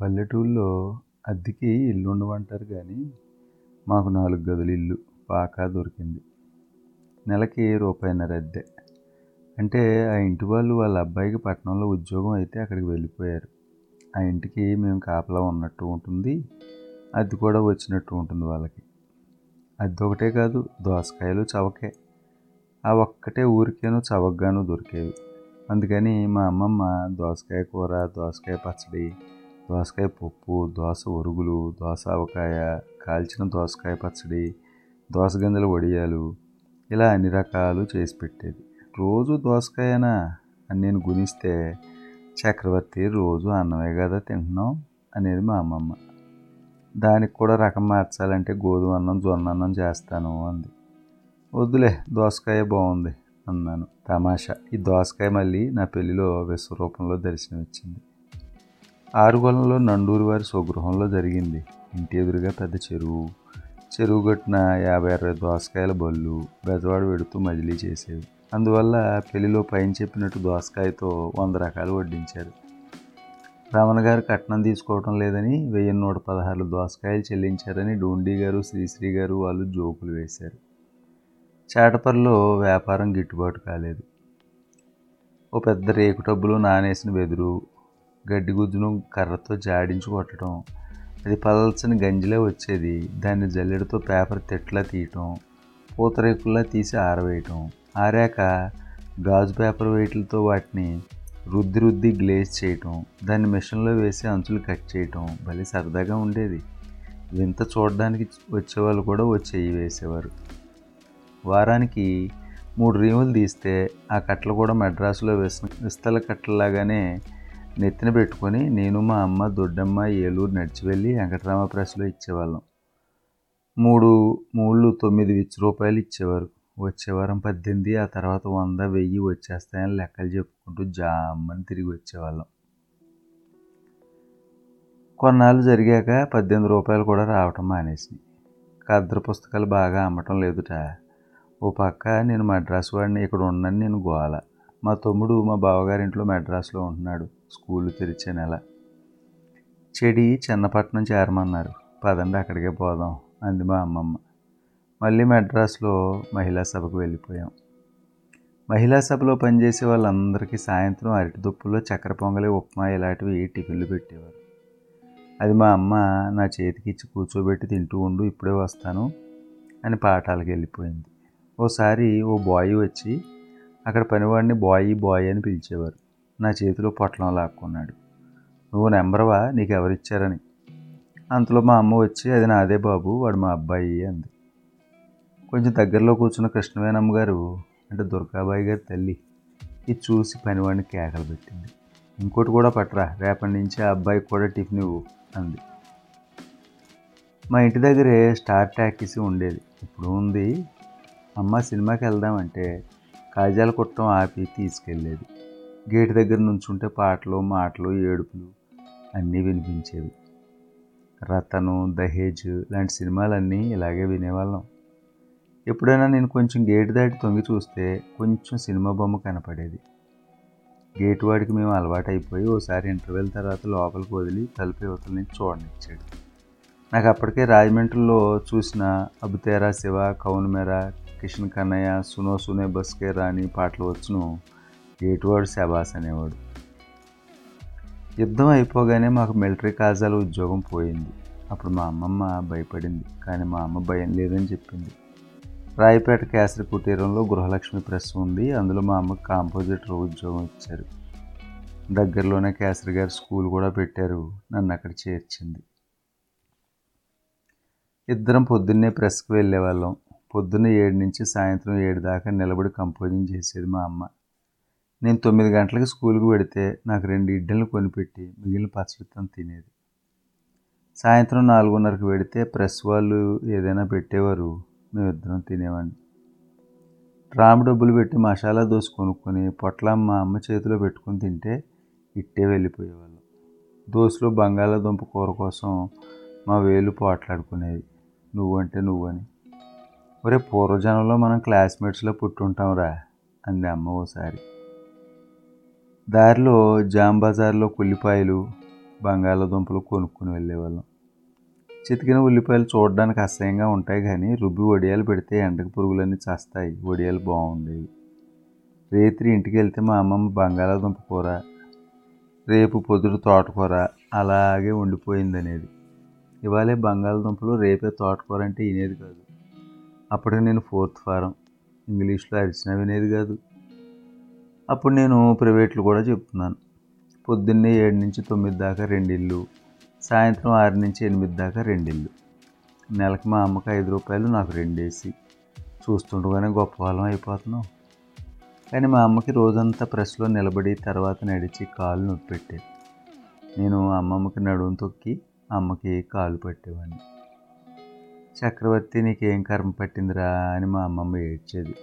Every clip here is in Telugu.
పల్లెటూళ్ళలో అద్దెకి ఇల్లు ఉండమంటారు కానీ మాకు నాలుగు గదుల ఇల్లు పాకా దొరికింది. నెలకి రూపాయిన్నర అద్దె. అంటే ఆ ఇంటి వాళ్ళు వాళ్ళ అబ్బాయికి పట్టణంలో ఉద్యోగం అయితే అక్కడికి వెళ్ళిపోయారు. ఆ ఇంటికి మేము కాపలా ఉన్నట్టు ఉంటుంది అద్దె కూడా వచ్చినట్టు ఉంటుంది వాళ్ళకి. అద్దె ఒకటే కాదు దోసకాయలు చవకే. ఆ ఒక్కటే ఊరికేను చవకగానో దొరికేవి. అందుకని మా అమ్మమ్మ దోసకాయ కూర దోసకాయ పచ్చడి దోసకాయ పప్పు దోస ఒరుగులు దోస ఆవకాయ కాల్చిన దోసకాయ పచ్చడి దోస గింజల వడియాలు ఇలా అన్ని రకాలు చేసి పెట్టేది. రోజు దోసకాయనా అని నేను గునిస్తే చక్రవర్తి రోజు అన్నమే కదా తింటున్నాం అనేది మా అమ్మమ్మ. దానికి కూడా రకం మార్చాలంటే గోధుమ అన్నం జొన్న అన్నం చేస్తాను అంది. వద్దులే దోసకాయ బాగుంది అన్నాను. తమాషా ఈ దోసకాయ మళ్ళీ నా పెళ్ళిలో విశ్వరూపంలో దర్శనమిచ్చింది. ఆరుగొలంలో నండూరు వారి స్వగృహంలో జరిగింది. ఇంటి ఎదురుగా పెద్ద చెరువు. చెరువు గట్టున యాభై అరవై దోసకాయల బళ్ళు బెజవాడ వెడుతూ మజిలీ చేసేవి. అందువల్ల పెళ్ళిలో పైన చెప్పినట్టు దోసకాయతో వంద రకాలు వడ్డించారు. రమణ గారు కట్నం తీసుకోవటం లేదని వెయ్యి నూట పదహారు దోసకాయలు చెల్లించారని డోండి గారు శ్రీశ్రీ గారు వాళ్ళు జోకులు వేశారు. చాటపర్లో వ్యాపారం గిట్టుబాటు కాలేదు. ఓ పెద్ద రేకు టబ్బులో నానేసిన వెదురు గడ్డి గుజ్జును కర్రతో జాడించి కొట్టడం అది పలచని గంజిలే వచ్చేది. దాన్ని జల్లెడతో పేపర్ తెట్లా తీయటం పూతరేకుల్లా తీసి ఆరవేయటం. ఆరాక గాజు పేపర్ వెయిట్లతో వాటిని రుద్ది రుద్ది గ్లేజ్ చేయటం దాన్ని మిషన్లో వేసి అంచులు కట్ చేయటం భలే సరదాగా ఉండేది. వింత చూడడానికి వచ్చేవాళ్ళు కూడా వచ్చేయి వేసేవారు. వారానికి మూడు రీములు తీస్తే ఆ కట్టలు కూడా మద్రాసులో వేసిన విస్తల కట్టలాగానే నెత్తిన పెట్టుకొని నేను మా అమ్మ దొడ్డమ్మ ఏలూరు నడిచి వెళ్ళి వెంకటరామ ప్రెస్లో ఇచ్చేవాళ్ళం. మూడు మూళ్ళు తొమ్మిది విచ్చ రూపాయలు ఇచ్చేవారు. వచ్చేవారం పద్దెనిమిది ఆ తర్వాత వంద వెయ్యి వచ్చేస్తాయని లెక్కలు చెప్పుకుంటూ జామ్మని తిరిగి వచ్చేవాళ్ళం. కొన్నాళ్ళు జరిగాక పద్దెనిమిది రూపాయలు కూడా రావటం మానేసి కద్ర పుస్తకాలు బాగా అమ్మటం లేదుట. ఓ పక్క నేను మద్రాసు వాడిని ఇక్కడ ఉన్నాను నేను గోల. మా తమ్ముడు మా బావగారింట్లో మద్రాసులో ఉంటున్నాడు. స్కూళ్ళు తెరిచే నెల. చెడి చిన్నపట్నం చేరమన్నారు. పదండి అక్కడికే పోదాం అంది మా అమ్మమ్మ. మళ్ళీ మెడ్రాస్లో మహిళా సభకు వెళ్ళిపోయాం. మహిళా సభలో పనిచేసే వాళ్ళందరికీ సాయంత్రం అరటి దుప్పుల్లో చక్కెర పొంగలి ఉప్మా ఇలాంటివి టిఫిన్లు పెట్టేవారు. అది మా అమ్మ నా చేతికి ఇచ్చి కూర్చోబెట్టి తింటూ ఉండు ఇప్పుడే వస్తాను అని పాఠాలకు వెళ్ళిపోయింది. ఓసారి ఓ బాయ్ వచ్చి అక్కడ పనివాడిని బాయ్ బాయ్ అని పిలిచేవారు. నా చేతిలో పొట్లం లాక్కున్నాడు. నువ్వు నెంబర్వా? నీకు ఎవరిచ్చారని అంతలో మా అమ్మ వచ్చి అది నాదే బాబు వాడు మా అబ్బాయి అంది. కొంచెం దగ్గరలో కూర్చున్న కృష్ణవేనమ్మ గారు అంటే దుర్గాబాయి గారి తల్లి ఇది చూసి పనివాడిని కేకలు పెట్టింది. ఇంకోటి కూడా పట్టరా రేపటి నుంచి ఆ అబ్బాయికి కూడా టిఫిన్ ఇవ్వు అంది. మా ఇంటి దగ్గరే స్టార్ టాకీసీ ఉండేది ఇప్పుడు ఉంది. అమ్మ సినిమాకి వెళ్దామంటే కాజాల కుట్టం ఆపి తీసుకెళ్ళేది. గేటు దగ్గర నుంచుంటే పాటలు మాటలు ఏడుపులు అన్నీ వినిపించేవి. రతను దహేజ్ లాంటి సినిమాలన్నీ ఇలాగే వినేవాళ్ళం. ఎప్పుడైనా నేను కొంచెం గేటు దాటి తొంగి చూస్తే కొంచెం సినిమా బొమ్మ కనపడేది. గేటు వాడికి మేము అలవాటు అయిపోయి ఓసారి ఇంటర్వెల్ తర్వాత లోపలికి వదిలి తలుపు యువతల నుంచి చూడనిచ్చాడు. నాకు అప్పటికే రాజమండ్రిలో చూసిన అబుతేరా శివ కౌన్మెరా కిషన్ కన్నయ్య సునో సునే బస్కే రాని పాటలు వచ్చును ఏటువాడు శబాస్ అనేవాడు. యుద్ధం అయిపోగానే మాకు మిలిటరీ కాజాల ఉద్యోగం పోయింది. అప్పుడు మా అమ్మమ్మ భయపడింది కానీ మా అమ్మ భయం లేదని చెప్పింది. రాయపేట కేసరి కుటీరంలో గృహలక్ష్మి ప్రెస్ ఉంది అందులో మా అమ్మకి కాంపోజిటర్ ఉద్యోగం ఇచ్చారు. దగ్గరలోనే కేసరి గారి స్కూల్ కూడా పెట్టారు నన్ను అక్కడ చేర్చింది. ఇద్దరం పొద్దున్నే ప్రెస్కి వెళ్ళేవాళ్ళం. పొద్దున్న ఏడు నుంచి సాయంత్రం ఏడు దాకా నిలబడి కంపోజింగ్ చేసేది మా అమ్మ. నేను తొమ్మిది గంటలకు స్కూల్కి పెడితే నాకు రెండు ఇడ్డలు కొనిపెట్టి మిగిలిన పచ్చడితం తినేది. సాయంత్రం నాలుగున్నరకు పెడితే ప్రెస్ వాళ్ళు ఏదైనా పెట్టేవారు. మేమిద్దరం తినేవాడిని రాము డబ్బులు పెట్టి మసాలా దోశ కొనుక్కొని పొట్లం మా అమ్మ చేతిలో పెట్టుకొని తింటే ఇట్టే వెళ్ళిపోయేవాళ్ళం. దోశలో బంగాళాదుంప కూర కోసం మా వేలు పోట్లాడుకునేవి. నువ్వంటే నువ్వని. ఒరే పూర్వజనంలో మనం క్లాస్మేట్స్లో పుట్టుంటాంరా? అంది అమ్మ ఓసారి. దారిలో జామ్ బజార్లో కుల్లిపాయలు బంగాళాదుంపలు కొనుక్కుని వెళ్ళేవాళ్ళం. చితికిన ఉల్లిపాయలు చూడడానికి అసహ్యంగా ఉంటాయి కానీ రుబ్బి వడియాలు పెడితే ఎండకు పురుగులన్నీ చస్తాయి. వడియాలు బాగుండేవి. రేత్రి ఇంటికి వెళ్తే మా అమ్మమ్మ బంగాళాదుంప కూర రేపు పొద్దుడు తోటకూర అలాగే ఉండిపోయింది అనేది ఇవాళే బంగాళదుంపలు రేపే తోటకూర అంటే వినేది కాదు. అప్పటికి నేను ఫోర్త్ ఫారం. ఇంగ్లీష్లో అరిచిన వినేది కాదు. అప్పుడు నేను ప్రైవేట్లు కూడా చెప్తున్నాను. పొద్దున్నే ఏడు నుంచి తొమ్మిది దాకా రెండిల్లు సాయంత్రం ఆరు నుంచి ఎనిమిది దాకా రెండిల్లు నెలకి మా అమ్మకి ఐదు రూపాయలు నాకు రెండేసి. చూస్తుండగానే గొప్ప వాళ్ళం అయిపోతున్నాం. కానీ మా అమ్మకి రోజంతా ప్రెస్లో నిలబడి తర్వాత నడిచి కాలు నొప్పి పెట్టేది. నేను అమ్మమ్మకి నడుము తొక్కి అమ్మకి కాలు పట్టేవాడిని. చక్రవర్తి నీకేం కర్మ పట్టిందిరా అని మా అమ్మమ్మ ఏడ్చేది.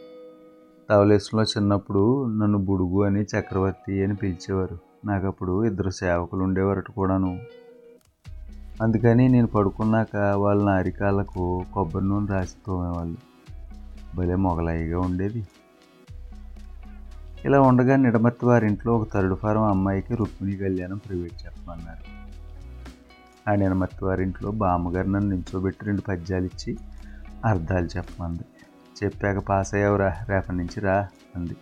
తవలేసులో చిన్నప్పుడు నన్ను బుడుగు అని చక్రవర్తి అని పిలిచేవారు. నాకు అప్పుడు ఇద్దరు సేవకులు ఉండేవారట కూడాను. అందుకని నేను పడుకున్నాక వాళ్ళ నా కొబ్బరి నూనె రాసి తోమేవాళ్ళు. భలే మొగలాయిగా ఉండేది. ఇలా ఉండగా నిడమర్తి వారింట్లో ఒక థర్డ్ ఫారం అమ్మాయికి రుక్మిణి కళ్యాణం ప్రైవేట్ చెప్పమన్నారు. ఆ నిడమర్తి వారింట్లో బామ్మగారు నన్ను నించోబెట్టి రెండు పద్యాలు ఇచ్చి అర్థాలు చెప్పమంది. చెప్పాక పాస్ అయ్యావురా రేపటి నుంచి రా అంది.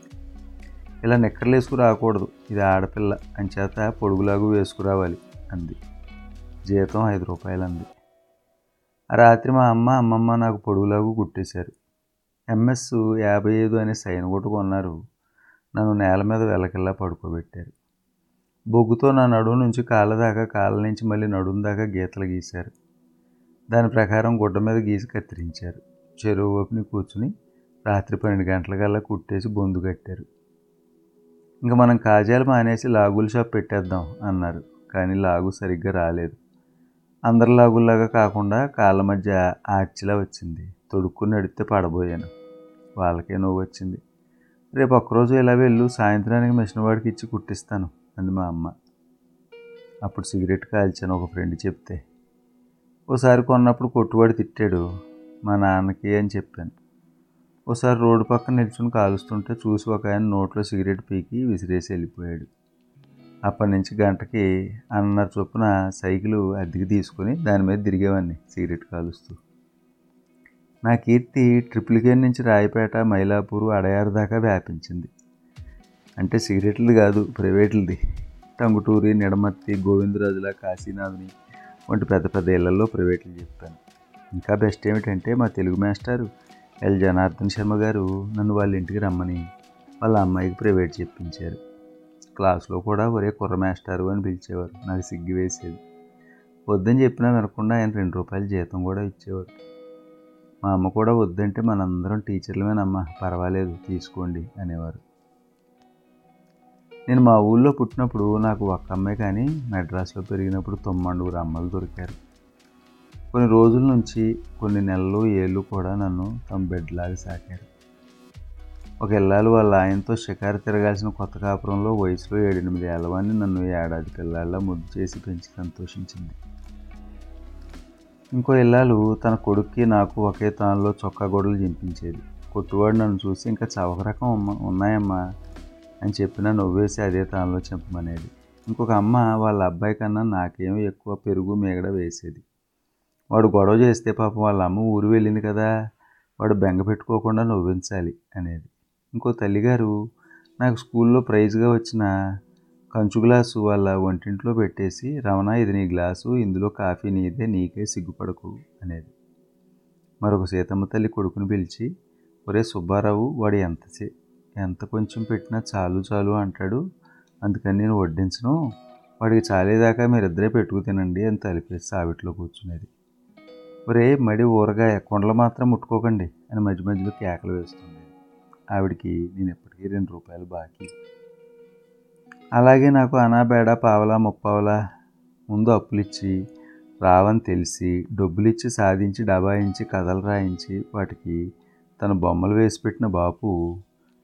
ఇలా నిక్కర్లేసుకు రాకూడదు ఇది ఆడపిల్ల అంచేత పొడుగులాగు వేసుకురావాలి అంది. జీతం ఐదు రూపాయలు అంది ఆ రాత్రి మా అమ్మ అమ్మమ్మ నాకు పొడుగులాగు కుట్టేశారు. ఎంఎస్ యాభై ఐదు అనే సైన్ కొట్టుకున్నారు నన్ను నేల మీద వెలకిల్లా పడుకోబెట్టారు. బొగ్గుతో నా నడుము నుంచి కాళ్ళ దాకా కాళ్ళ నుంచి మళ్ళీ నడుము దాకా గీతలు గీశారు. దాని ప్రకారం గుడ్డ మీద గీసి కత్తిరించారు. చెరువు వైపుని కూర్చుని రాత్రి పన్నెండు గంటలకల్లా కుట్టేసి బొందు కట్టారు. ఇంకా మనం కాజాలు మానేసి లాగుల షాప్ పెట్టేద్దాం అన్నారు. కానీ లాగు సరిగ్గా రాలేదు. అందరి లాగుల్లాగా కాకుండా కాళ్ళ మధ్య ఆర్చిలా వచ్చింది. తొడుక్కుని నడితే పడబోయాను. వాళ్ళకే నువ్వు వచ్చింది. రేపు ఒక్కరోజు ఇలా వెళ్ళు సాయంత్రానికి మిషన్ వాడికి ఇచ్చి కుట్టిస్తాను అంది మా అమ్మ. అప్పుడు సిగరెట్ కాల్చాను ఒక ఫ్రెండ్ చెప్తే. ఓసారి కొన్నప్పుడు కొట్టువాడు తిట్టాడు. మా నాన్నకి అని చెప్పాను. ఓసారి రోడ్డు పక్కన నిల్చుని కాలుస్తుంటే చూసి ఒక ఆయన నోట్లో సిగరెట్ పీకి విసిరేసి వెళ్ళిపోయాడు. అప్పటి నుంచి గంటకి అన్నర చొప్పున సైకిల్ అద్దెకి తీసుకొని దాని మీద తిరిగేవాడిని సిగరెట్ కాలుస్తూ. నా కీర్తి ట్రిపుల్ కేర్ నుంచి రాయపేట మైలాపూర్ అడయారు దాకా వ్యాపించింది. అంటే సిగరెట్లది కాదు ప్రైవేట్లది. టంగుటూరి నిడమత్తి గోవిందరాజుల కాశీనాథుని వంటి పెద్ద పెద్ద ఇళ్ళలో ప్రైవేట్లు చెప్పాను. ఇంకా బెస్ట్ ఏమిటంటే మా తెలుగు మాస్టారు ఎల్. జనార్దన్ శర్మ గారు నన్ను వాళ్ళ ఇంటికి రమ్మని వాళ్ళ అమ్మాయికి ప్రైవేట్ చెప్పించారు. క్లాస్లో కూడా ఒరే కుర్ర మాస్టారు అని పిలిచేవారు. నాకు సిగ్గు వేసేది. వద్దని చెప్పినా వినకుండా ఆయన రెండు రూపాయల జీతం కూడా ఇచ్చేవారు. మా అమ్మ కూడా వద్దంటే మనందరం టీచర్లమేనమ్మ పర్వాలేదు తీసుకోండి అనేవారు. నేను మా ఊళ్ళో పుట్టినప్పుడు నాకు ఒక్క అమ్మాయి కానీ మెడ్రాస్లో పెరిగినప్పుడు తొమ్మండుగురు అమ్మలు దొరికారు. కొన్ని రోజుల నుంచి కొన్ని నెలలు ఏళ్ళు కూడా నన్ను తమ బెడ్లాగా సాకారు. ఒక ఇల్లాలు వాళ్ళ ఆయనతో షికారు తిరగాల్సిన కొత్త కాపురంలో వయసులో ఏడెనిమిది ఏళ్ళవాన్ని నన్ను ఏడాది పిల్లల్లా ముద్దు చేసి పెంచి సంతోషించింది. ఇంకో ఇల్లాలు తన కొడుక్కి నాకు ఒకే తానులో చొక్కా గొడవలు చింపించేది. కొట్టువాడు నన్ను చూసి ఇంకా చవక రకం ఉన్నాయమ్మా అని చెప్పినా నవ్వేసి అదే తానులో చెప్పమనేది ఇంకొక అమ్మ వాళ్ళ అబ్బాయి కన్నా నాకేమో ఎక్కువ పెరుగు మేగడ వేసేది. వాడు గొడవ చేస్తే పాపం వాళ్ళ అమ్మ ఊరు వెళ్ళింది కదా వాడు బెంగ పెట్టుకోకుండా నవ్వించాలి అనేది. ఇంకో తల్లిగారు నాకు స్కూల్లో ప్రైజ్గా వచ్చిన కంచు గ్లాసు వాళ్ళ వంటింట్లో పెట్టేసి రమణ ఇది నీ గ్లాసు ఇందులో కాఫీ నీదే నీకే సిగ్గుపడకు అనేది. మరొక సీతమ్మ తల్లి కొడుకుని పిలిచి ఒరే సుబ్బారావు వాడు ఎంత ఎంత కొంచెం పెట్టినా చాలు చాలు అంటాడు. అందుకని నేను వడ్డించను. వాడికి చాలేదాకా మీరిద్దరే పెట్టుకు తినండి అని తలిపేసి సావిట్లో కూర్చునేది. ఒరే మడి ఊరగాయ కొండలు మాత్రం ముట్టుకోకండి అని మధ్య మధ్యలో కేకలు వేస్తుంది. ఆవిడికి నేను ఎప్పటికీ రెండు రూపాయలు బాకీ. అలాగే నాకు అనాబేడ పావలా ముప్పావలా ముందు అప్పులిచ్చి రావని తెలిసి డబ్బులిచ్చి సాధించి డబాయించి కథలు రాయించి వాటికి తన బొమ్మలు వేసి పెట్టిన బాపు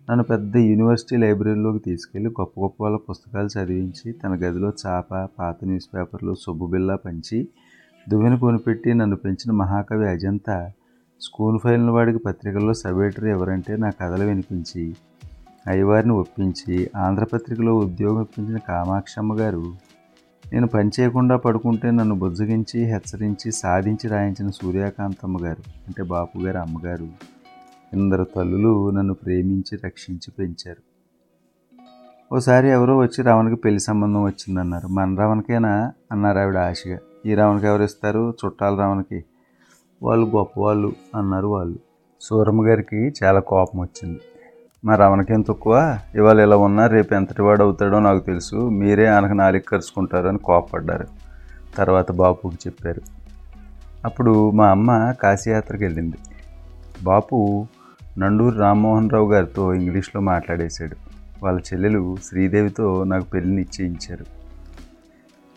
నన్ను పెద్ద యూనివర్సిటీ లైబ్రరీలోకి తీసుకెళ్ళి గొప్ప గొప్ప వాళ్ళ పుస్తకాలు చదివించి తన గదిలో చాప పాత న్యూస్ పేపర్లు సొబ్బు బిల్లా పంచి దువ్వెన కొనిపెట్టి నన్ను పెంచిన మహాకవి అజంతా స్కూల్ ఫైల్ని వాడికి పత్రికల్లో సబేటర్ ఎవరంటే నా కథలు వినిపించి అయ్యవారిని ఒప్పించి ఆంధ్రపత్రికలో ఉద్యోగం ఇప్పించిన కామాక్షమ్మ గారు నేను పని చేయకుండా పడుకుంటే నన్ను బుజ్జగించి హెచ్చరించి సాధించి రాయించిన సూర్యకాంతమ్మ గారు అంటే బాపు గారు అమ్మగారు ఇందరు తల్లులు నన్ను ప్రేమించి రక్షించి పెంచారు. ఓసారి ఎవరో వచ్చి రావణకి పెళ్ళి సంబంధం వచ్చిందన్నారు. మన రావణకేనా అన్నారు ఆవిడ ఆశగా. ఈ రావణకి ఎవరు ఇస్తారు? చుట్టాలు రావణకి వాళ్ళు గొప్పవాళ్ళు అన్నారు వాళ్ళు. సూరమ్మ గారికి చాలా కోపం వచ్చింది. మా రమణకేం తక్కువ? ఇవాళ ఇలా ఉన్నా రేపు ఎంతటి వాడు అవుతాడో నాకు తెలుసు. మీరే ఆయనకు నాలుగు ఖర్చుకుంటారు అని కోపపడ్డారు. తర్వాత బాపుకి చెప్పారు. అప్పుడు మా అమ్మ కాశీయాత్రకు వెళ్ళింది. బాపు నండూరు రామ్మోహన్ రావు గారితో ఇంగ్లీష్లో మాట్లాడేశాడు. వాళ్ళ చెల్లెలు శ్రీదేవితో నాకు పెళ్ళి నిశ్చయించారు.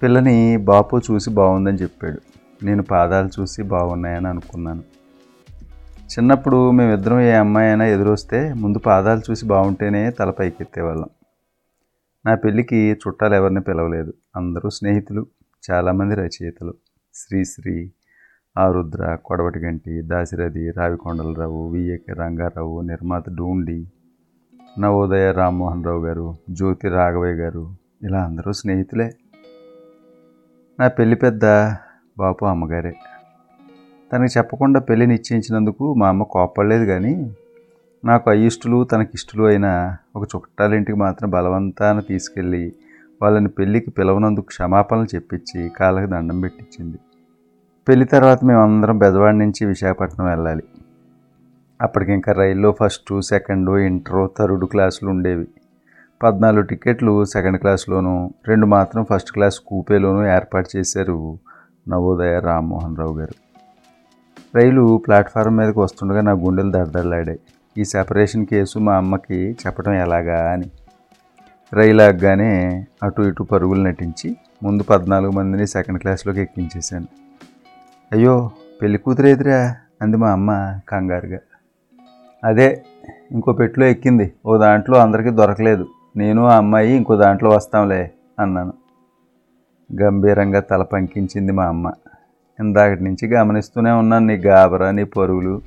పిల్లని బాపు చూసి బాగుందని చెప్పాడు. నేను పాదాలు చూసి బాగున్నాయని అనుకున్నాను. చిన్నప్పుడు మేమిద్దరం ఏ అమ్మాయి అయినా ఎదురొస్తే ముందు పాదాలు చూసి బాగుంటేనే తల పైకెత్తేవాళ్ళం. నా పెళ్ళికి చుట్టాలు ఎవరిని పిలవలేదు. అందరూ స్నేహితులు చాలామంది రచయితలు. Sri Sri Arudra Kodavatiganti Dasarathi Ravi Kondala Rao V A K Rangarao నిర్మాత డూండి నవోదయ రామ్మోహన్ రావు గారు జ్యోతి రాఘవయ్య గారు ఇలా అందరూ స్నేహితులే. నా పెళ్ళి పెద్ద బాపు అమ్మగారే. తనకి చెప్పకుండా పెళ్ళి నిశ్చయించినందుకు మా అమ్మ కోపడలేదు కానీ నాకు అయిష్టులు తనకి ఇష్టలు అయిన ఒక చుట్టాలింటికి మాత్రం బలవంతాన తీసుకెళ్ళి వాళ్ళని పెళ్ళికి పిలవనందుకు క్షమాపణలు చెప్పించి కాళ్ళకి దండం పెట్టించింది. పెళ్ళి తర్వాత మేమందరం బెజవాడ నుంచి విశాఖపట్నం వెళ్ళాలి. అప్పటికి ఇంకా రైల్లో ఫస్ట్ సెకండ్ ఇంటర్ థర్డ్ క్లాసులు ఉండేవి. పద్నాలుగు టికెట్లు సెకండ్ క్లాస్లోను రెండు మాత్రం ఫస్ట్ క్లాస్ కూపేలోనూ ఏర్పాటు చేశారు నవోదయ రామ్మోహన్ రావు గారు. రైలు ప్లాట్ఫారం మీదకి వస్తుండగా నా గుండెలు దడదడలాడాయి. ఈ సెపరేషన్ కేసు మా అమ్మకి చెప్పడం ఎలాగా అని. రైలు ఆగ్గానే అటు ఇటు పరుగులు నటించి ముందు పద్నాలుగు మందిని సెకండ్ క్లాస్లోకి ఎక్కించేశాను. అయ్యో పెళ్ళి కూతురేదిరా అంది మా అమ్మ కంగారుగా. అదే ఇంకో పెట్టులో ఎక్కింది. ఓ దాంట్లో అందరికీ దొరకలేదు. నేను ఆ అమ్మాయి ఇంకో దాంట్లో వస్తాంలే అన్నాను. గంభీరంగా తల పంకించింది మా అమ్మ. ఇందాకటి నుంచి గమనిస్తూనే ఉన్నాను నీ గాబరా నీ పరుగులు.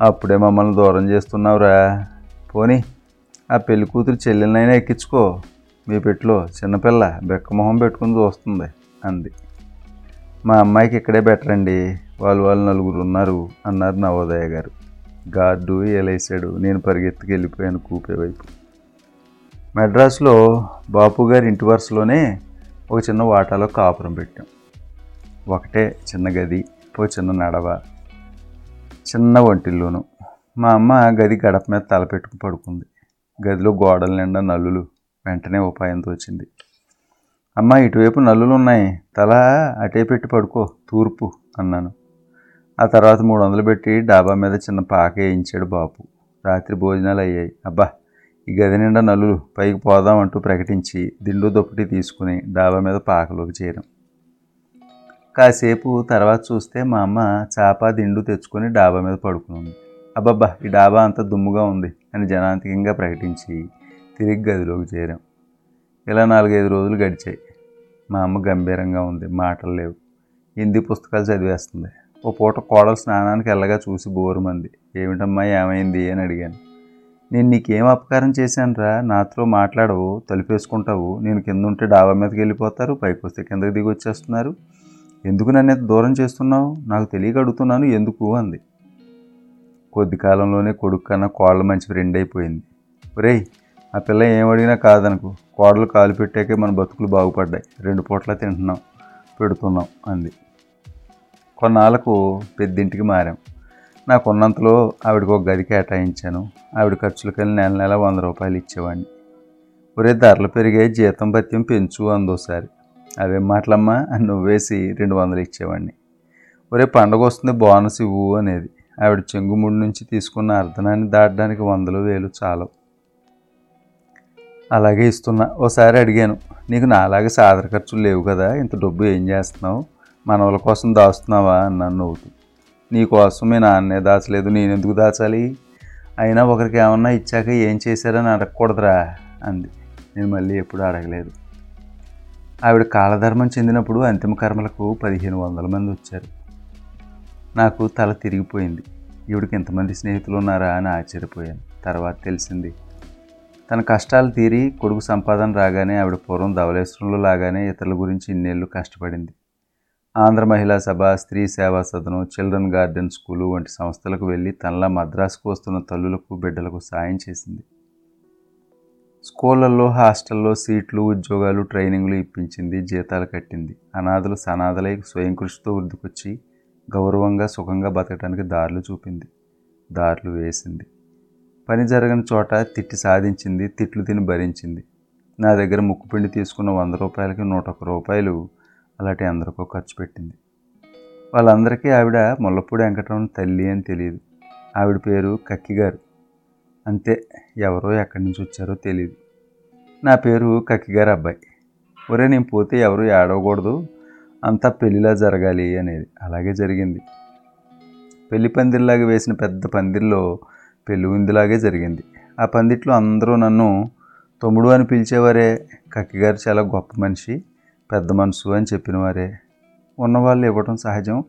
అప్పుడే మమ్మల్ని దూరం చేస్తున్నావురా. పోనీ ఆ పెళ్ళి కూతురు చెల్లెలనైనా ఎక్కించుకో. మీ పెట్టులో చిన్నపిల్ల బెక్కమొహం పెట్టుకుని చూస్తుంది అంది. మా అమ్మాయికి ఇక్కడే బెటర్ అండి. వాళ్ళు వాళ్ళు నలుగురు ఉన్నారు అన్నారు నవోదయ గారు. గార్డు ఏలేసాడు నేను పరిగెత్తుకు వెళ్ళిపోయాను కూపే వైపు. మెడ్రాస్లో బాపు గారి ఇంటి వరుసలోనే ఒక చిన్న వాటాలో కాపురం పెట్టాం. ఒకటే చిన్న గది ఓ చిన్న నడవ చిన్న వంటిల్లోను మా అమ్మ గది గడప మీద తలపెట్టుకు పడుకుంది. గదిలో గోడల నిండా నల్లులు వెంటనే ఉపాయంతో వచ్చింది అమ్మ ఇటువైపు నల్లులు ఉన్నాయి. తల అటే పెట్టి పడుకో తూర్పు అన్నాను. ఆ తర్వాత మూడు వందలు పెట్టి డాబా మీద చిన్న పాక వేయించాడు బాపు. రాత్రి భోజనాలు అయ్యాయి. అబ్బా ఈ గది నిండా నలులు పైకి పోదాం అంటూ ప్రకటించి దిండు దుప్పటి తీసుకుని డాబా మీద పాకలోకి చేరాం. కాసేపు తర్వాత చూస్తే మా అమ్మ చాప దిండు తెచ్చుకొని డాబా మీద పడుకుని అబ్బబ్బా ఈ డాబా అంత దుమ్ముగా ఉంది అని జనాంతికంగా ప్రకటించి తిరిగి గదిలోకి చేరాం. ఇలా నాలుగైదు రోజులు గడిచాయి. మా అమ్మ గంభీరంగా ఉంది మాటలు లేవు. హిందీ పుస్తకాలు చదివేస్తుంది. ఓ పూట కోడలు స్నానానికి వెళ్ళగా చూసి బోరుమంది. ఏమిటమ్మా ఏమైంది? అని అడిగాను. నేను నీకేం అపకారం చేశానురా? నాతో మాట్లాడవు తలుపేసుకుంటావు. నేను కింద ఉంటే డాబా మీదకి వెళ్ళిపోతారు పైకి వస్తే కిందకి దిగి వచ్చేస్తున్నారు ఎందుకు నన్ను ఇంత దూరం చేస్తున్నావు? నాకు తెలియక అడుగుతున్నాను ఎందుకు? అంది. కొద్ది కాలంలోనే కొడుకు కన్నా కోళ్ళ మంచి ఫ్రెండ్ అయిపోయింది. ఒరేయ్ ఆ పిల్ల ఏం అడిగినా కాదనుకో. కోడలు కాలు పెట్టాకే మన బతుకులు బాగుపడ్డాయి. రెండు పూట్ల తింటున్నాం పెడుతున్నాం అంది. కొన్నాళ్ళకు పెద్దింటికి మారాం. నాకున్నంతలో ఆవిడకు ఒక గది కేటాయించాను. ఆవిడ ఖర్చులకెళ్ళి నెల నెల వంద రూపాయలు ఇచ్చేవాడిని. ఒరే ధరలు పెరిగే జీతం భత్యం పెంచు అందోసారి. అవేం మాటలమ్మా? అని నువ్వేసి రెండు వందలు ఇచ్చేవాడిని. ఒరే పండగ వస్తుంది బోనస్ ఇవ్వు అనేది. ఆవిడ చెంగుముడి నుంచి తీసుకున్న అర్ధనాన్ని దాటడానికి వందలు వేలు చాలు అలాగే ఇస్తున్నా. ఓసారి అడిగాను. నీకు నాలాగే సాదర ఖర్చులు లేవు కదా ఇంత డబ్బు ఏం చేస్తున్నావు? మనవల కోసం దాస్తున్నావా? అన్నాను నవ్వుతూ నీకోసమే కోసం మీ నాన్నే దాచలేదు నేను ఎందుకు దాచాలి? అయినా ఒకరికి ఏమన్నా ఇచ్చాక ఏం చేశారని అడగకూడదురా అంది. నేను మళ్ళీ ఎప్పుడూ అడగలేదు. ఆవిడ కాలధర్మం చెందినప్పుడు అంతిమ కర్మలకు పదిహేను వందల మంది వచ్చారు. నాకు తల తిరిగిపోయింది. ఈవిడికి ఎంతమంది స్నేహితులు ఉన్నారా అని ఆశ్చర్యపోయాను. తర్వాత తెలిసింది తన కష్టాలు తీరి కొడుకు సంపాదన రాగానే ఆవిడ పూర్వం ధవలేశ్వరంలో లాగానే ఇతరుల గురించి ఇన్నేళ్ళు కష్టపడింది. ఆంధ్ర మహిళా సభ స్త్రీ సేవా సదనం చిల్డ్రన్ గార్డెన్ స్కూలు వంటి సంస్థలకు వెళ్ళి తనలా మద్రాసుకు వస్తున్న తల్లులకు బిడ్డలకు సాయం చేసింది. స్కూళ్ళల్లో హాస్టల్లో సీట్లు ఉద్యోగాలు ట్రైనింగ్లు ఇప్పించింది జీతాలు కట్టింది. అనాథలు సనాథలై స్వయం కృషితో వృద్ధికొచ్చి గౌరవంగా సుఖంగా బతకడానికి దారులు చూపింది. దారులు వేసింది. పని జరగని చోట తిట్టి సాధించింది తిట్లు తిని భరించింది. నా దగ్గర ముక్కుపిండి తీసుకున్న వంద రూపాయలకి నూట ఒక్క రూపాయలు అలాంటి అందరికో ఖర్చు పెట్టింది. వాళ్ళందరికీ ఆవిడ ముల్లపూడి వెంకటరమణ తల్లి అని తెలియదు ఆవిడ పేరు కక్కిగారు అంతే ఎవరో ఎక్కడి నుంచి వచ్చారో తెలియదు నా పేరు కక్కిగారు అబ్బాయి. ఒరే నేను పోతే ఎవరు ఏడవకూడదు. అంతా పెళ్ళిలా జరగాలి అనేది అలాగే జరిగింది. పెళ్ళి పందిరిలాగా వేసిన పెద్ద పందిరిలో పెళ్ళి ఉందిలాగే జరిగింది. ఆ పందిట్లో అందరూ నన్ను తమ్ముడు అని పిలిచేవారే. కక్కిగారు చాలా గొప్ప మనిషి. పెద్ద మనసు అని చెప్పిన వారే ఉన్నవాళ్ళు ఇవ్వటం సహజం.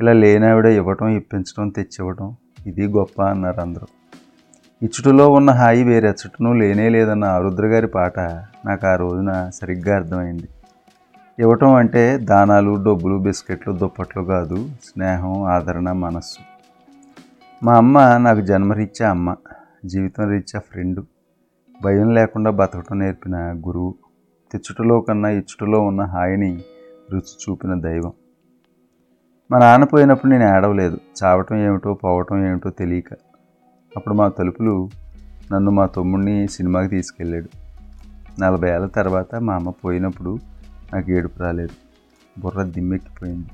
ఇలా లేనావిడ ఇవ్వటం ఇప్పించడం తెచ్చివ్వటం ఇది గొప్ప అన్నారు అందరూ. ఇచ్చుటలో ఉన్న హాయి వేరెచ్చటను లేనే లేదన్న ఆరుద్ర గారి పాట నాకు ఆ రోజున సరిగ్గా అర్థమైంది. ఇవ్వటం అంటే దానాలు డబ్బులు బిస్కెట్లు దుప్పట్లు కాదు స్నేహం ఆదరణ మనస్సు. మా అమ్మ నాకు జన్మరీత్యా అమ్మ జీవితం రీత్యా ఫ్రెండు. భయం లేకుండా బతకటం నేర్పిన గురువు తెచ్చుటలో కన్నా ఇచ్చుటలో ఉన్న హాయిని రుచి చూపిన దైవం. మా నాన్న పోయినప్పుడు నేను ఏడవలేదు. చావటం ఏమిటో పోవటం ఏమిటో తెలియక అప్పుడు మా తలుపులు నన్ను మా తమ్ముడిని సినిమాకి తీసుకెళ్ళాడు. నలభై ఏళ్ళ తర్వాత మా అమ్మ పోయినప్పుడు నాకు ఏడుపు రాలేదు. బుర్ర దిమ్మెక్కిపోయింది.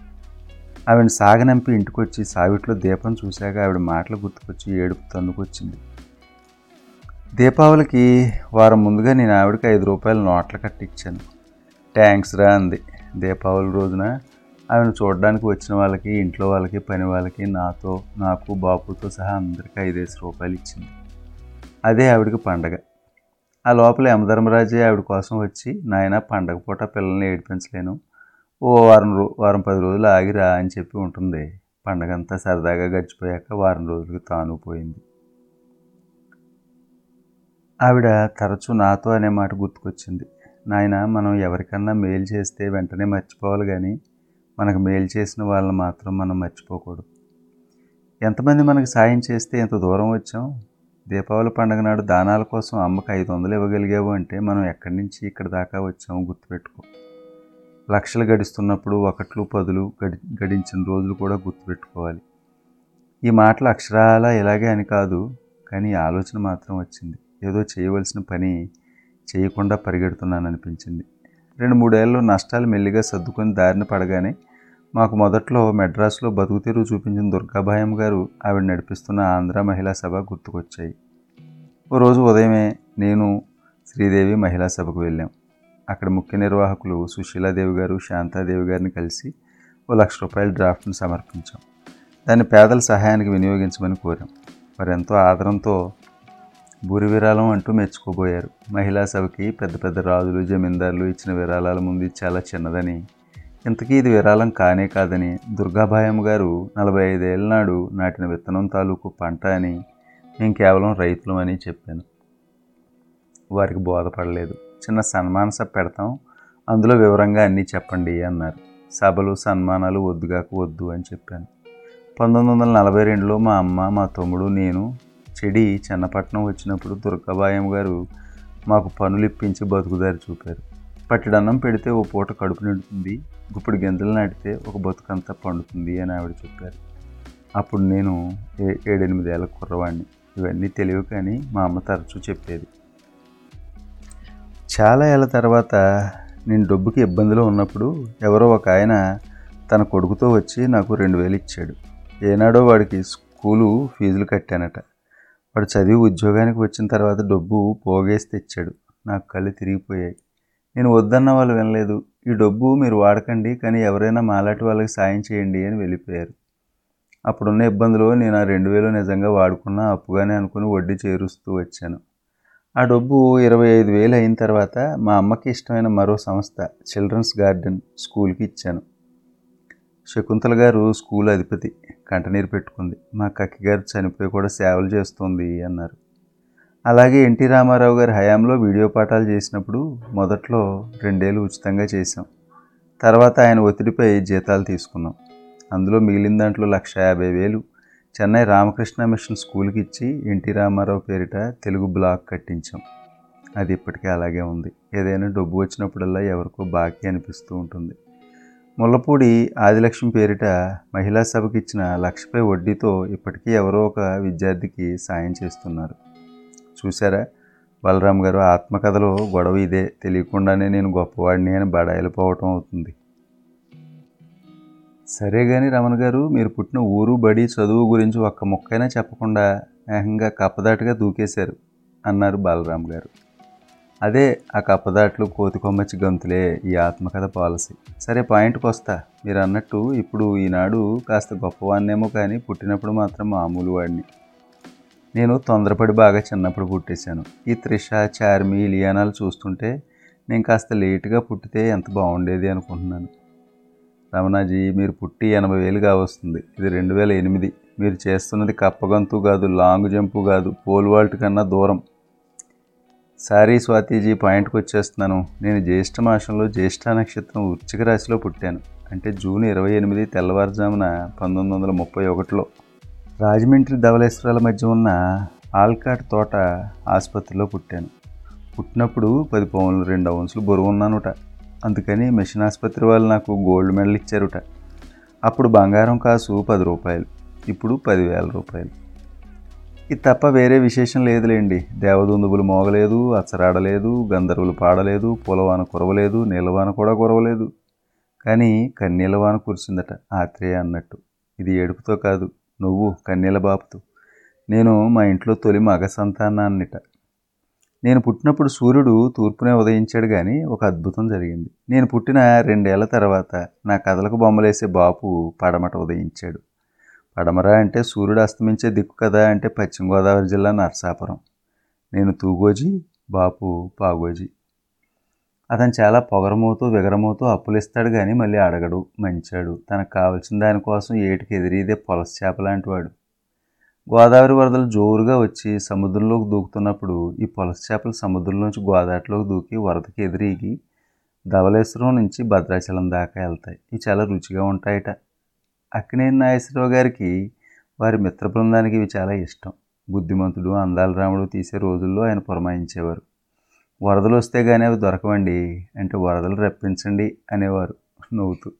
ఆవిడ సాగనంపి ఇంటికొచ్చి సావిట్లో దీపం చూశాక ఆవిడ మాటలు గుర్తుకొచ్చి ఏడుపు తన్నుకొచ్చింది. దీపావళికి వారం ముందుగా నేను ఆవిడకి ఐదు రూపాయల నోట్ల కట్టించాను థ్యాంక్స్ రా అంది. దీపావళి రోజున ఆమెను చూడడానికి వచ్చిన వాళ్ళకి ఇంట్లో వాళ్ళకి పని వాళ్ళకి నాతో నాకు బాపుతో సహా అందరికీ ఐదేసి రూపాయలు ఇచ్చింది. అదే ఆవిడకి పండగ. ఆ లోపల యమధర్మరాజే ఆవిడ కోసం వచ్చి నాయన పండగ పూట పిల్లల్ని ఏడిపించలేను. ఓ వారం రో వారం పది రోజులు ఆగిరా అని చెప్పి ఉంటుంది. పండగంతా సరదాగా గడిచిపోయాక వారం రోజులకి తాను పోయింది. ఆవిడ తరచూ నాతో అనే మాట గుర్తుకొచ్చింది. నాయన మనం ఎవరికన్నా మేలు చేస్తే వెంటనే మర్చిపోవాలి కానీ మనకు మేలు చేసిన వాళ్ళని మాత్రం మనం మర్చిపోకూడదు. ఎంతమంది మనకు సాయం చేస్తే ఎంత దూరం వచ్చాం? దీపావళి పండుగ నాడు దానాల కోసం అమ్మకి ఐదు వందలు ఇవ్వగలిగావు అంటే మనం ఎక్కడి నుంచి ఇక్కడ దాకా వచ్చాము గుర్తుపెట్టుకో. లక్షలు గడిస్తున్నప్పుడు ఒకట్లు పదులు గడి గడించిన రోజులు కూడా గుర్తుపెట్టుకోవాలి. ఈ మాటలు అక్షరాల ఇలాగే అని కాదు కానీ ఆలోచన మాత్రం వచ్చింది. ఏదో చేయవలసిన పని చేయకుండా పరిగెడుతున్నాను అనిపించింది రెండు మూడేళ్ళు నష్టాలు మెల్లిగా సర్దుకొని దారిన పడగానే మాకు మొదట్లో మెడ్రాస్లో బతుకుతీరు చూపించిన దుర్గాభాయం గారు ఆవిడ నడిపిస్తున్న ఆంధ్ర మహిళా సభ గుర్తుకొచ్చాయి. ఓ రోజు ఉదయమే నేను శ్రీదేవి మహిళా సభకు వెళ్ళాం. అక్కడ ముఖ్య నిర్వాహకులు సుశీలాదేవి గారు శాంతాదేవి గారిని కలిసి ఓ లక్ష రూపాయల డ్రాఫ్ట్ను సమర్పించాం. దాన్ని పేదల సహాయానికి వినియోగించమని కోరాం. వారెంతో ఆదరంతో బురి విరాళం అంటూ మెచ్చుకోబోయారు. మహిళా సభకి పెద్ద పెద్ద రాజులు జమీందారులు ఇచ్చిన విరాళాల ముందు చాలా చిన్నదని. ఇంతకీ ఇది విరాళం కానే కాదని దుర్గాభాయం గారు నలభై ఐదేళ్ళ నాడు నాటిన విత్తనం తాలూకు పంట అని మేము కేవలం రైతులం అని చెప్పాను. వారికి బోధపడలేదు. చిన్న సన్మాన సభ పెడతాం అందులో వివరంగా అన్నీ చెప్పండి అన్నారు. సభలు సన్మానాలు వద్దుగాక వద్దు అని చెప్పాను. పంతొమ్మిది వందల నలభై రెండులో మా అమ్మ మా తమ్ముడు నేను చెడి చెన్నపట్నం వచ్చినప్పుడు దుర్గాబాయం గారు మాకు పనులు ఇప్పించి బతుకుదారి చూపారు. పట్టిడన్నం పెడితే ఓ పూట కడుపు నిండుతుంది గుప్పుడు గింజలు నాటితే ఒక బతుకంతా పండుతుంది అని ఆవిడ చెప్పారు. అప్పుడు నేను ఏ ఏడెనిమిదేళ్ళ కుర్రవాడిని ఇవన్నీ తెలియవు కానీ మా అమ్మ తరచూ చెప్పేది. చాలా ఏళ్ళ తర్వాత నేను డబ్బుకి ఇబ్బందిలో ఉన్నప్పుడు ఎవరో ఒక ఆయన తన కొడుకుతో వచ్చి నాకు రెండు వేలు ఇచ్చాడు. ఏనాడో వాడికి స్కూలు ఫీజులు కట్టానట. వాడు చదివి ఉద్యోగానికి వచ్చిన తర్వాత డబ్బు పోగేసి తెచ్చాడు. నాకు కళ్ళు తిరిగిపోయాయి. నేను వద్దన్న వాళ్ళు వినలేదు. ఈ డబ్బు మీరు వాడకండి కానీ ఎవరైనా మాలాంటి వాళ్ళకి సాయం చేయండి అని వెళ్ళిపోయారు. అప్పుడున్న ఇబ్బందులు నేను ఆ రెండు వేలు నిజంగా వాడుకున్నా అప్పుగానే అనుకుని వడ్డీ చేరుస్తూ వచ్చాను. ఆ డబ్బు ఇరవై ఐదు వేలు అయిన తర్వాత మా అమ్మకి ఇష్టమైన మరో సంస్థ చిల్డ్రన్స్ గార్డెన్ స్కూల్కి ఇచ్చాను. శకుంతల గారు స్కూల్ అధిపతి. కంటనీరు పెట్టుకుంది. మా కక్కి గారు చనిపోయి కూడా సేవలు చేస్తుంది అన్నారు. అలాగే ఎన్టీ రామారావు గారి హయాంలో వీడియో పాఠాలు చేసినప్పుడు మొదట్లో రెండేళ్ళు ఉచితంగా చేశాం. తర్వాత ఆయన ఒత్తిడిపై జీతాలు తీసుకున్నాం. అందులో మిగిలిన దాంట్లో లక్ష యాభై వేలు చెన్నై రామకృష్ణ మిషన్ స్కూల్కి ఇచ్చి ఎన్టీ రామారావు పేరిట తెలుగు బ్లాక్ కట్టించాం. అది ఇప్పటికీ అలాగే ఉంది. ఏదైనా డబ్బు వచ్చినప్పుడల్లా ఎవరికో బాకీ అనిపిస్తూ ఉంటుంది. ముల్లపూడి ఆదిలక్ష్మి పేరిట మహిళా సభకి ఇచ్చిన లక్షపై వడ్డీతో ఇప్పటికీ ఎవరో ఒక విద్యార్థికి సాయం చేస్తున్నారు. చూసారా బలరాం గారు ఆత్మకథలో గొడవ ఇదే. తెలియకుండానే నేను గొప్పవాడిని అని బడాయిలిపోవటం అవుతుంది. సరే కానీ రమణ గారు మీరు పుట్టిన ఊరు బడి చదువు గురించి ఒక్క ముక్కైనా చెప్పకుండా ఏకంగా కప్పదాటుగా దూకేశారు అన్నారు బాలరాం గారు. అదే ఆ కప్పదాట్లు కోతికొమ్మచ్చి గొంతులే గంతులే ఈ ఆత్మకథ పాలసీ. సరే పాయింట్కి వస్తా మీరు అన్నట్టు ఇప్పుడు ఈనాడు కాస్త గొప్పవాడినేమో కానీ పుట్టినప్పుడు మాత్రం మామూలు వాడిని నేను తొందరపడి బాగా చిన్నప్పుడు పుట్టేశాను. ఈ త్రిష చార్మి ఇలియానాలు చూస్తుంటే నేను కాస్త లేటుగా పుట్టితే ఎంత బాగుండేది అనుకుంటున్నాను. రమణాజీ మీరు పుట్టి ఎనభై వేలు కావస్తుంది. ఇది రెండు వేల ఎనిమిది. మీరు చేస్తున్నది కప్పగంతు కాదు లాంగ్ జంపు కాదు పోల్ వాల్ట్ కన్నా దూరం. సారీ స్వాతిజీ పాయింట్కి వచ్చేస్తున్నాను. నేను జ్యేష్ఠ మాసంలో జ్యేష్ఠ నక్షత్రం వృచ్చిక రాశిలో పుట్టాను. అంటే జూన్ ఇరవై ఎనిమిది తెల్లవారుజామున పంతొమ్మిది వందల ముప్పై ఒకటిలో. రాజమండ్రి ధవళేశ్వరాల మధ్య ఉన్న ఆల్కాట్ తోట ఆసుపత్రిలో పుట్టాను. పుట్టినప్పుడు పది పౌన్లు రెండు ఔన్సులు బరువు ఉన్నానుట. అందుకని మిషన్ ఆసుపత్రి వాళ్ళు నాకు గోల్డ్ మెడల్ ఇచ్చారుట. అప్పుడు బంగారం కాసు పది రూపాయలు ఇప్పుడు పదివేల రూపాయలు. ఇది తప్ప వేరే విశేషం లేదులేండి. దేవదుందుబులు మోగలేదు అచ్చరాడలేదు గంధర్వులు పాడలేదు పూలవాన కురవలేదు నీలవాన కూడా కురవలేదు. కానీ కన్నీలవాన కురిసిందట ఆత్రేయ అన్నట్టు. ఇది ఏడుపుతో కాదు నువ్వు కన్నీల బాపుతూ. నేను మా ఇంట్లో తొలి మగ సంతానాన్నిట. నేను పుట్టినప్పుడు సూర్యుడు తూర్పునే ఉదయించాడు కానీ ఒక అద్భుతం జరిగింది. నేను పుట్టిన రెండేళ్ళ తర్వాత నా కథలకు బొమ్మలేసే బాపు పడమట ఉదయించాడు. పడమర అంటే సూర్యుడు అస్తమించే దిక్కు కదా అంటే పశ్చిమ గోదావరి జిల్లా నరసాపురం. నేను తూగోజీ బాపు పాగోజీ. అతను చాలా పొగరమవుతూ విగరమవుతూ అప్పులు ఇస్తాడు కానీ మళ్ళీ అడగడు మంచాడు. తనకు కావలసిన దానికోసం ఏటికి ఎదిరిదే పొలస చేప లాంటి వాడు. గోదావరి వరదలు జోరుగా వచ్చి సముద్రంలోకి దూకుతున్నప్పుడు ఈ పొలస చేపలు సముద్రంలోంచి గోదావరిలోకి దూకి వరదకి ఎదిరిగి ధవళేశ్వరం నుంచి భద్రాచలం దాకా వెళ్తాయి. ఇవి చాలా రుచిగా ఉంటాయట. అక్కినేని నాగేశ్వరరావు గారికి వారి మిత్ర బృందానికి ఇవి చాలా ఇష్టం. బుద్ధిమంతుడు అందాల రాముడు తీసే రోజుల్లో ఆయన పురమాయించేవారు. వరదలు వస్తే కానీ అవి దొరకవండి అంటే వరదలు రప్పించండి అనేవారు నవ్వుతూ.